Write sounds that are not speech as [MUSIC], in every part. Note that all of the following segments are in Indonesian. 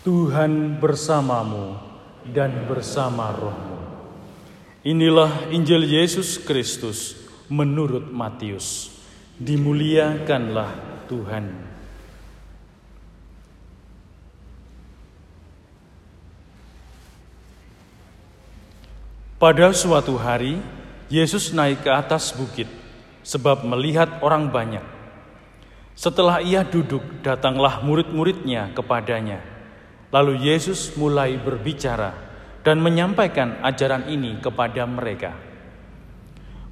Tuhan bersamamu dan bersama rohmu. Inilah Injil Yesus Kristus menurut Matius. Dimuliakanlah Tuhan. Pada suatu hari, Yesus naik ke atas bukit sebab melihat orang banyak. Setelah ia duduk, datanglah murid-muridnya kepadanya. Lalu Yesus mulai berbicara dan menyampaikan ajaran ini kepada mereka.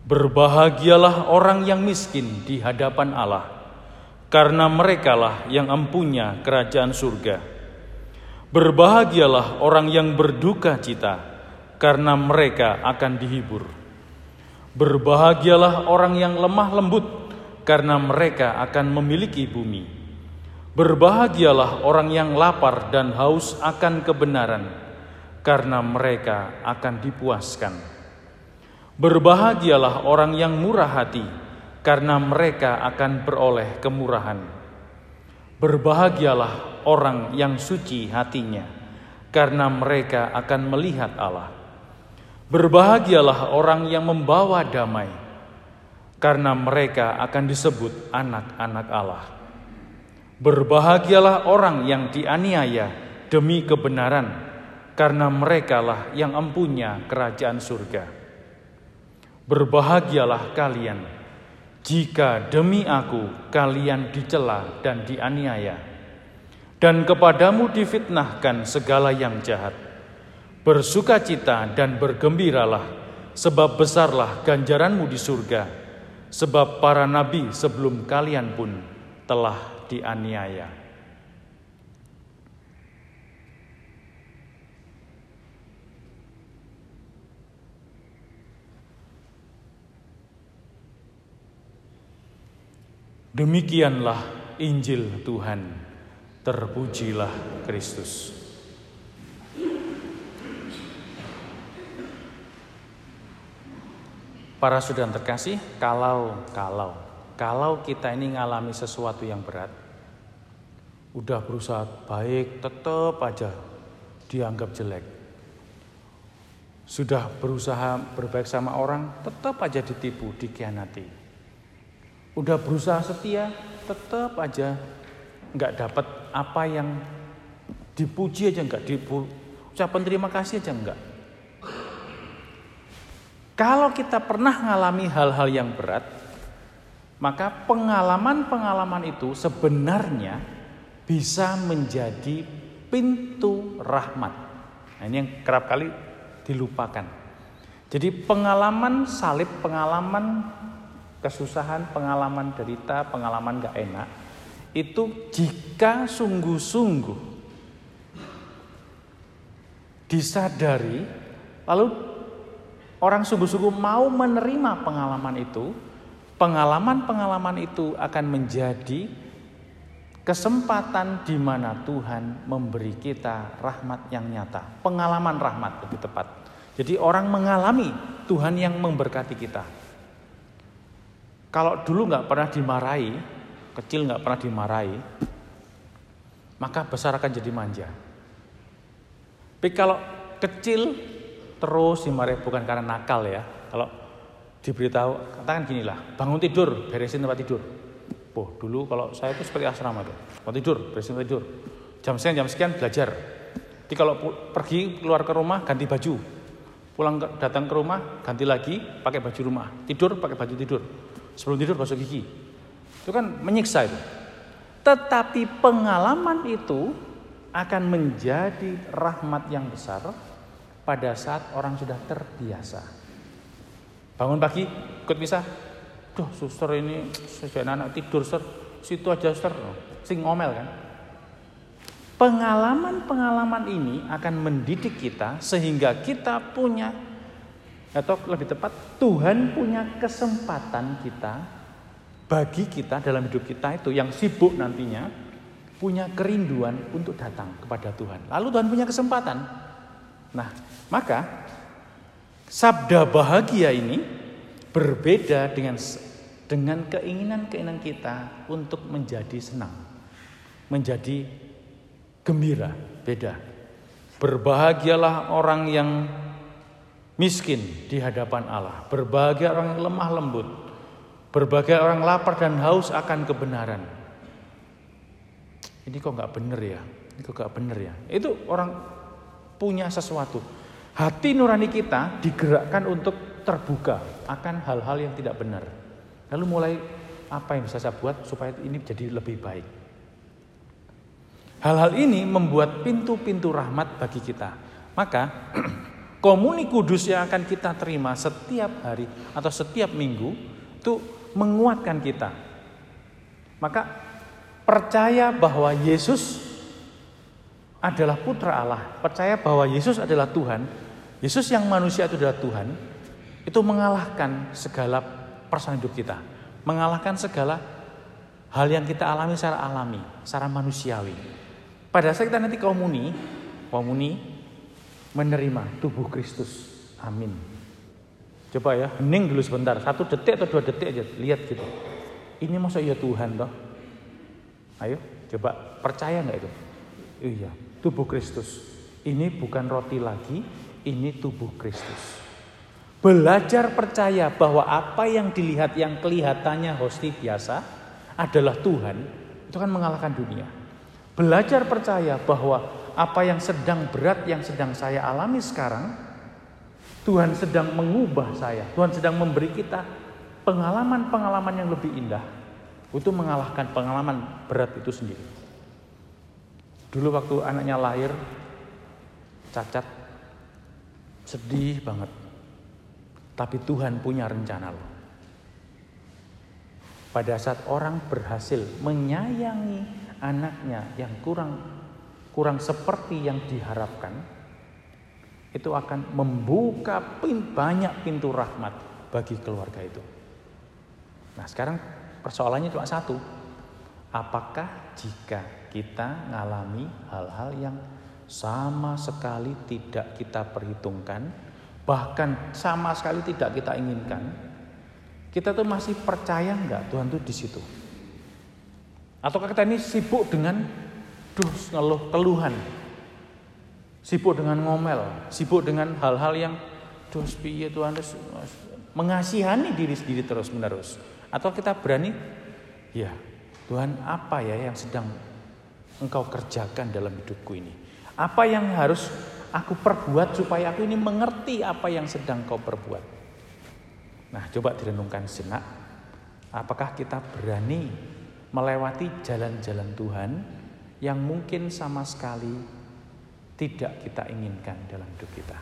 Berbahagialah orang yang miskin di hadapan Allah, karena merekalah yang empunya kerajaan surga. Berbahagialah orang yang berduka cita, karena mereka akan dihibur. Berbahagialah orang yang lemah lembut, karena mereka akan memiliki bumi. Berbahagialah orang yang lapar dan haus akan kebenaran, karena mereka akan dipuaskan. Berbahagialah orang yang murah hati, karena mereka akan beroleh kemurahan. Berbahagialah orang yang suci hatinya, karena mereka akan melihat Allah. Berbahagialah orang yang membawa damai, karena mereka akan disebut anak-anak Allah. Berbahagialah orang yang dianiaya demi kebenaran, karena merekalah yang empunya kerajaan surga. Berbahagialah kalian jika demi aku kalian dicela dan dianiaya, dan kepadamu difitnahkan segala yang jahat. Bersukacita dan bergembiralah, sebab besarlah ganjaranmu di surga, sebab para nabi sebelum kalian pun telah dianiaya. Demikianlah Injil Tuhan. Terpujilah Kristus. Para saudara terkasih, kalau kalau kalau kita ini ngalami sesuatu yang berat, udah berusaha baik, tetap aja dianggap jelek. Sudah berusaha berbaik sama orang, tetap aja ditipu, dikhianati. Udah berusaha setia, tetap aja nggak dapat apa yang dipuji aja nggak dipu, ucapan terima kasih aja nggak. Kalau kita pernah mengalami hal-hal yang berat, maka pengalaman-pengalaman itu sebenarnya bisa menjadi pintu rahmat. Nah, ini yang kerap kali dilupakan. Jadi pengalaman salib, pengalaman kesusahan, pengalaman derita, pengalaman gak enak, itu jika sungguh-sungguh disadari, lalu orang sungguh-sungguh mau menerima pengalaman itu, pengalaman-pengalaman itu akan menjadi kesempatan di mana Tuhan memberi kita rahmat yang nyata, pengalaman rahmat lebih tepat. Jadi orang mengalami Tuhan yang memberkati kita. Kalau dulu nggak pernah dimarahi, kecil nggak pernah dimarahi, maka besar akan jadi manja. Tapi kalau kecil terus dimarahi bukan karena nakal ya. Kalau diberitahu, katakan gini lah, bangun tidur, beresin tempat tidur. Oh, dulu kalau saya itu seperti asrama tuh, mau tidur, beresin tidur. Jam sekian, jam sekian belajar. Jadi kalau pergi keluar ke rumah ganti baju, pulang ke, datang ke rumah ganti lagi pakai baju rumah, tidur pakai baju tidur, sebelum tidur basuh gigi. Itu kan menyiksa itu. Tetapi pengalaman itu akan menjadi rahmat yang besar pada saat orang sudah terbiasa. Bangun pagi, ikut bisa. Duh, suster ini sejak anak tidur, suster. Situ aja, suster. Sing ngomel kan. Pengalaman-pengalaman ini akan mendidik kita sehingga kita punya atau lebih tepat Tuhan punya kesempatan kita bagi kita dalam hidup kita itu yang sibuk nantinya punya kerinduan untuk datang kepada Tuhan. Lalu Tuhan punya kesempatan. Nah, maka sabda bahagia ini berbeda dengan dengan keinginan-keinginan kita untuk menjadi senang, menjadi gembira, beda. Berbahagialah orang yang miskin di hadapan Allah. Berbahagia orang yang lemah lembut. Berbahagia orang lapar dan haus akan kebenaran. Ini kok nggak bener ya? Ini kok nggak bener ya? Itu orang punya sesuatu. Hati nurani kita digerakkan untuk terbuka akan hal-hal yang tidak benar. Lalu mulai apa yang bisa saya buat supaya ini jadi lebih baik. Hal-hal ini membuat pintu-pintu rahmat bagi kita. Maka [CLEARS THROAT] komuni kudus yang akan kita terima setiap hari atau setiap minggu itu menguatkan kita. Maka percaya bahwa Yesus adalah putra Allah, percaya bahwa Yesus adalah Tuhan, Yesus yang manusia itu adalah Tuhan, itu mengalahkan segala persoalan hidup kita, mengalahkan segala hal yang kita alami secara alami, secara manusiawi. Pada saat kita nanti komuni, komuni menerima tubuh Kristus. Amin. Coba ya, hening dulu sebentar. Satu detik atau dua detik aja. Lihat gitu. Ini masa iya Tuhan toh? Ayo, coba percaya nggak itu? Iya, tubuh Kristus. Ini bukan roti lagi, ini tubuh Kristus. Belajar percaya bahwa apa yang dilihat yang kelihatannya hosti biasa adalah Tuhan, itu kan mengalahkan dunia. Belajar percaya bahwa apa yang sedang berat yang sedang saya alami sekarang, Tuhan sedang mengubah saya. Tuhan sedang memberi kita pengalaman-pengalaman yang lebih indah untuk mengalahkan pengalaman berat itu sendiri. Dulu waktu anaknya lahir, cacat, sedih banget. Tapi Tuhan punya rencana loh. Pada saat orang berhasil menyayangi anaknya yang kurang kurang seperti yang diharapkan, itu akan membuka pin, banyak pintu rahmat bagi keluarga itu. Nah sekarang persoalannya cuma satu. Apakah jika kita mengalami hal-hal yang sama sekali tidak kita perhitungkan, bahkan sama sekali tidak kita inginkan, kita tuh masih percaya nggak Tuhan tuh di situ? Ataukah kita ini sibuk dengan dus ngeluh keluhan. Sibuk dengan ngomel, sibuk dengan hal-hal yang dus piye Tuhan mengasihani diri sendiri terus menerus. Atau kita berani, ya Tuhan apa ya yang sedang engkau kerjakan dalam hidupku ini? Apa yang harus aku perbuat supaya aku ini mengerti apa yang sedang kau perbuat? Nah coba direnungkan sejenak. Apakah kita berani melewati jalan-jalan Tuhan yang mungkin sama sekali tidak kita inginkan dalam hidup kita.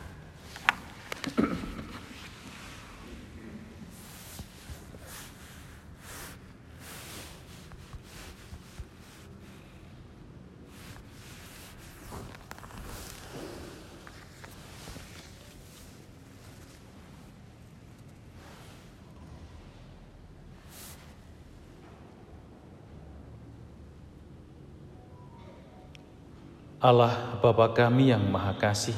Allah Bapa kami yang Maha Kasih,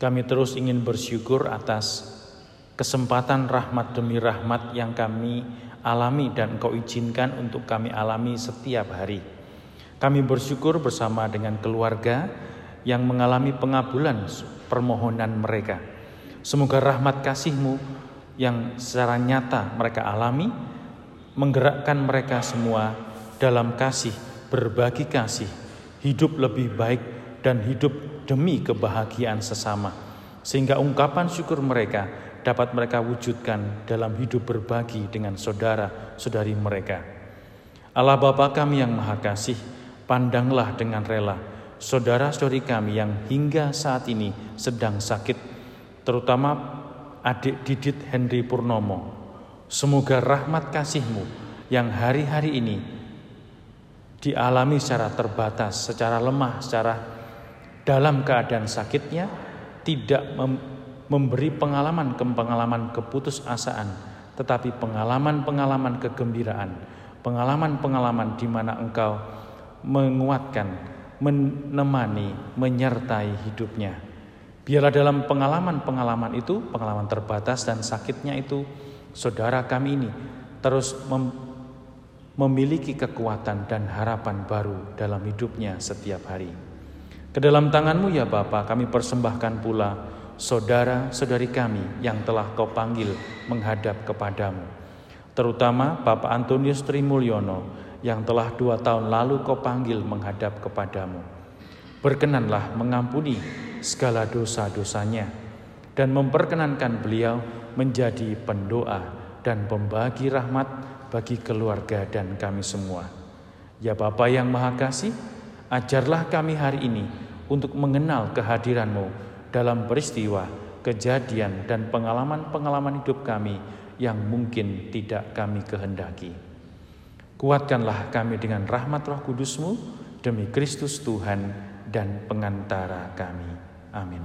kami terus ingin bersyukur atas kesempatan rahmat demi rahmat yang kami alami dan Engkau izinkan untuk kami alami setiap hari. Kami bersyukur bersama dengan keluarga yang mengalami pengabulan permohonan mereka. Semoga rahmat kasih-Mu yang secara nyata mereka alami menggerakkan mereka semua dalam kasih, berbagi kasih, hidup lebih baik dan hidup demi kebahagiaan sesama. Sehingga ungkapan syukur mereka dapat mereka wujudkan dalam hidup berbagi dengan saudara-saudari mereka. Allah Bapa kami yang Maha Kasih, pandanglah dengan rela saudara-saudari kami yang hingga saat ini sedang sakit, terutama adik Didit Henry Purnomo. Semoga rahmat kasih-Mu yang hari-hari ini dialami secara terbatas, secara lemah, secara dalam keadaan sakitnya, tidak mem memberi pengalaman pengalaman keputusasaan, tetapi pengalaman-pengalaman kegembiraan, pengalaman-pengalaman di mana engkau menguatkan, menemani, menyertai hidupnya. Biarlah dalam pengalaman-pengalaman itu, pengalaman terbatas dan sakitnya itu, saudara kami ini terus memiliki kekuatan dan harapan baru dalam hidupnya setiap hari. Ke dalam tanganmu ya Bapa kami persembahkan pula saudara-saudari kami yang telah kau panggil menghadap kepadamu. Terutama Bapak Antonius Trimulyono yang telah dua tahun lalu kau panggil menghadap kepadamu. Berkenanlah mengampuni segala dosa-dosanya dan memperkenankan beliau menjadi pendoa dan pembagi rahmat bagi keluarga dan kami semua. Ya Bapa yang Maha Kasih, ajarlah kami hari ini untuk mengenal kehadiranmu dalam peristiwa, kejadian, dan pengalaman-pengalaman hidup kami yang mungkin tidak kami kehendaki. Kuatkanlah kami dengan rahmat roh kudusmu demi Kristus Tuhan dan pengantara kami. Amin.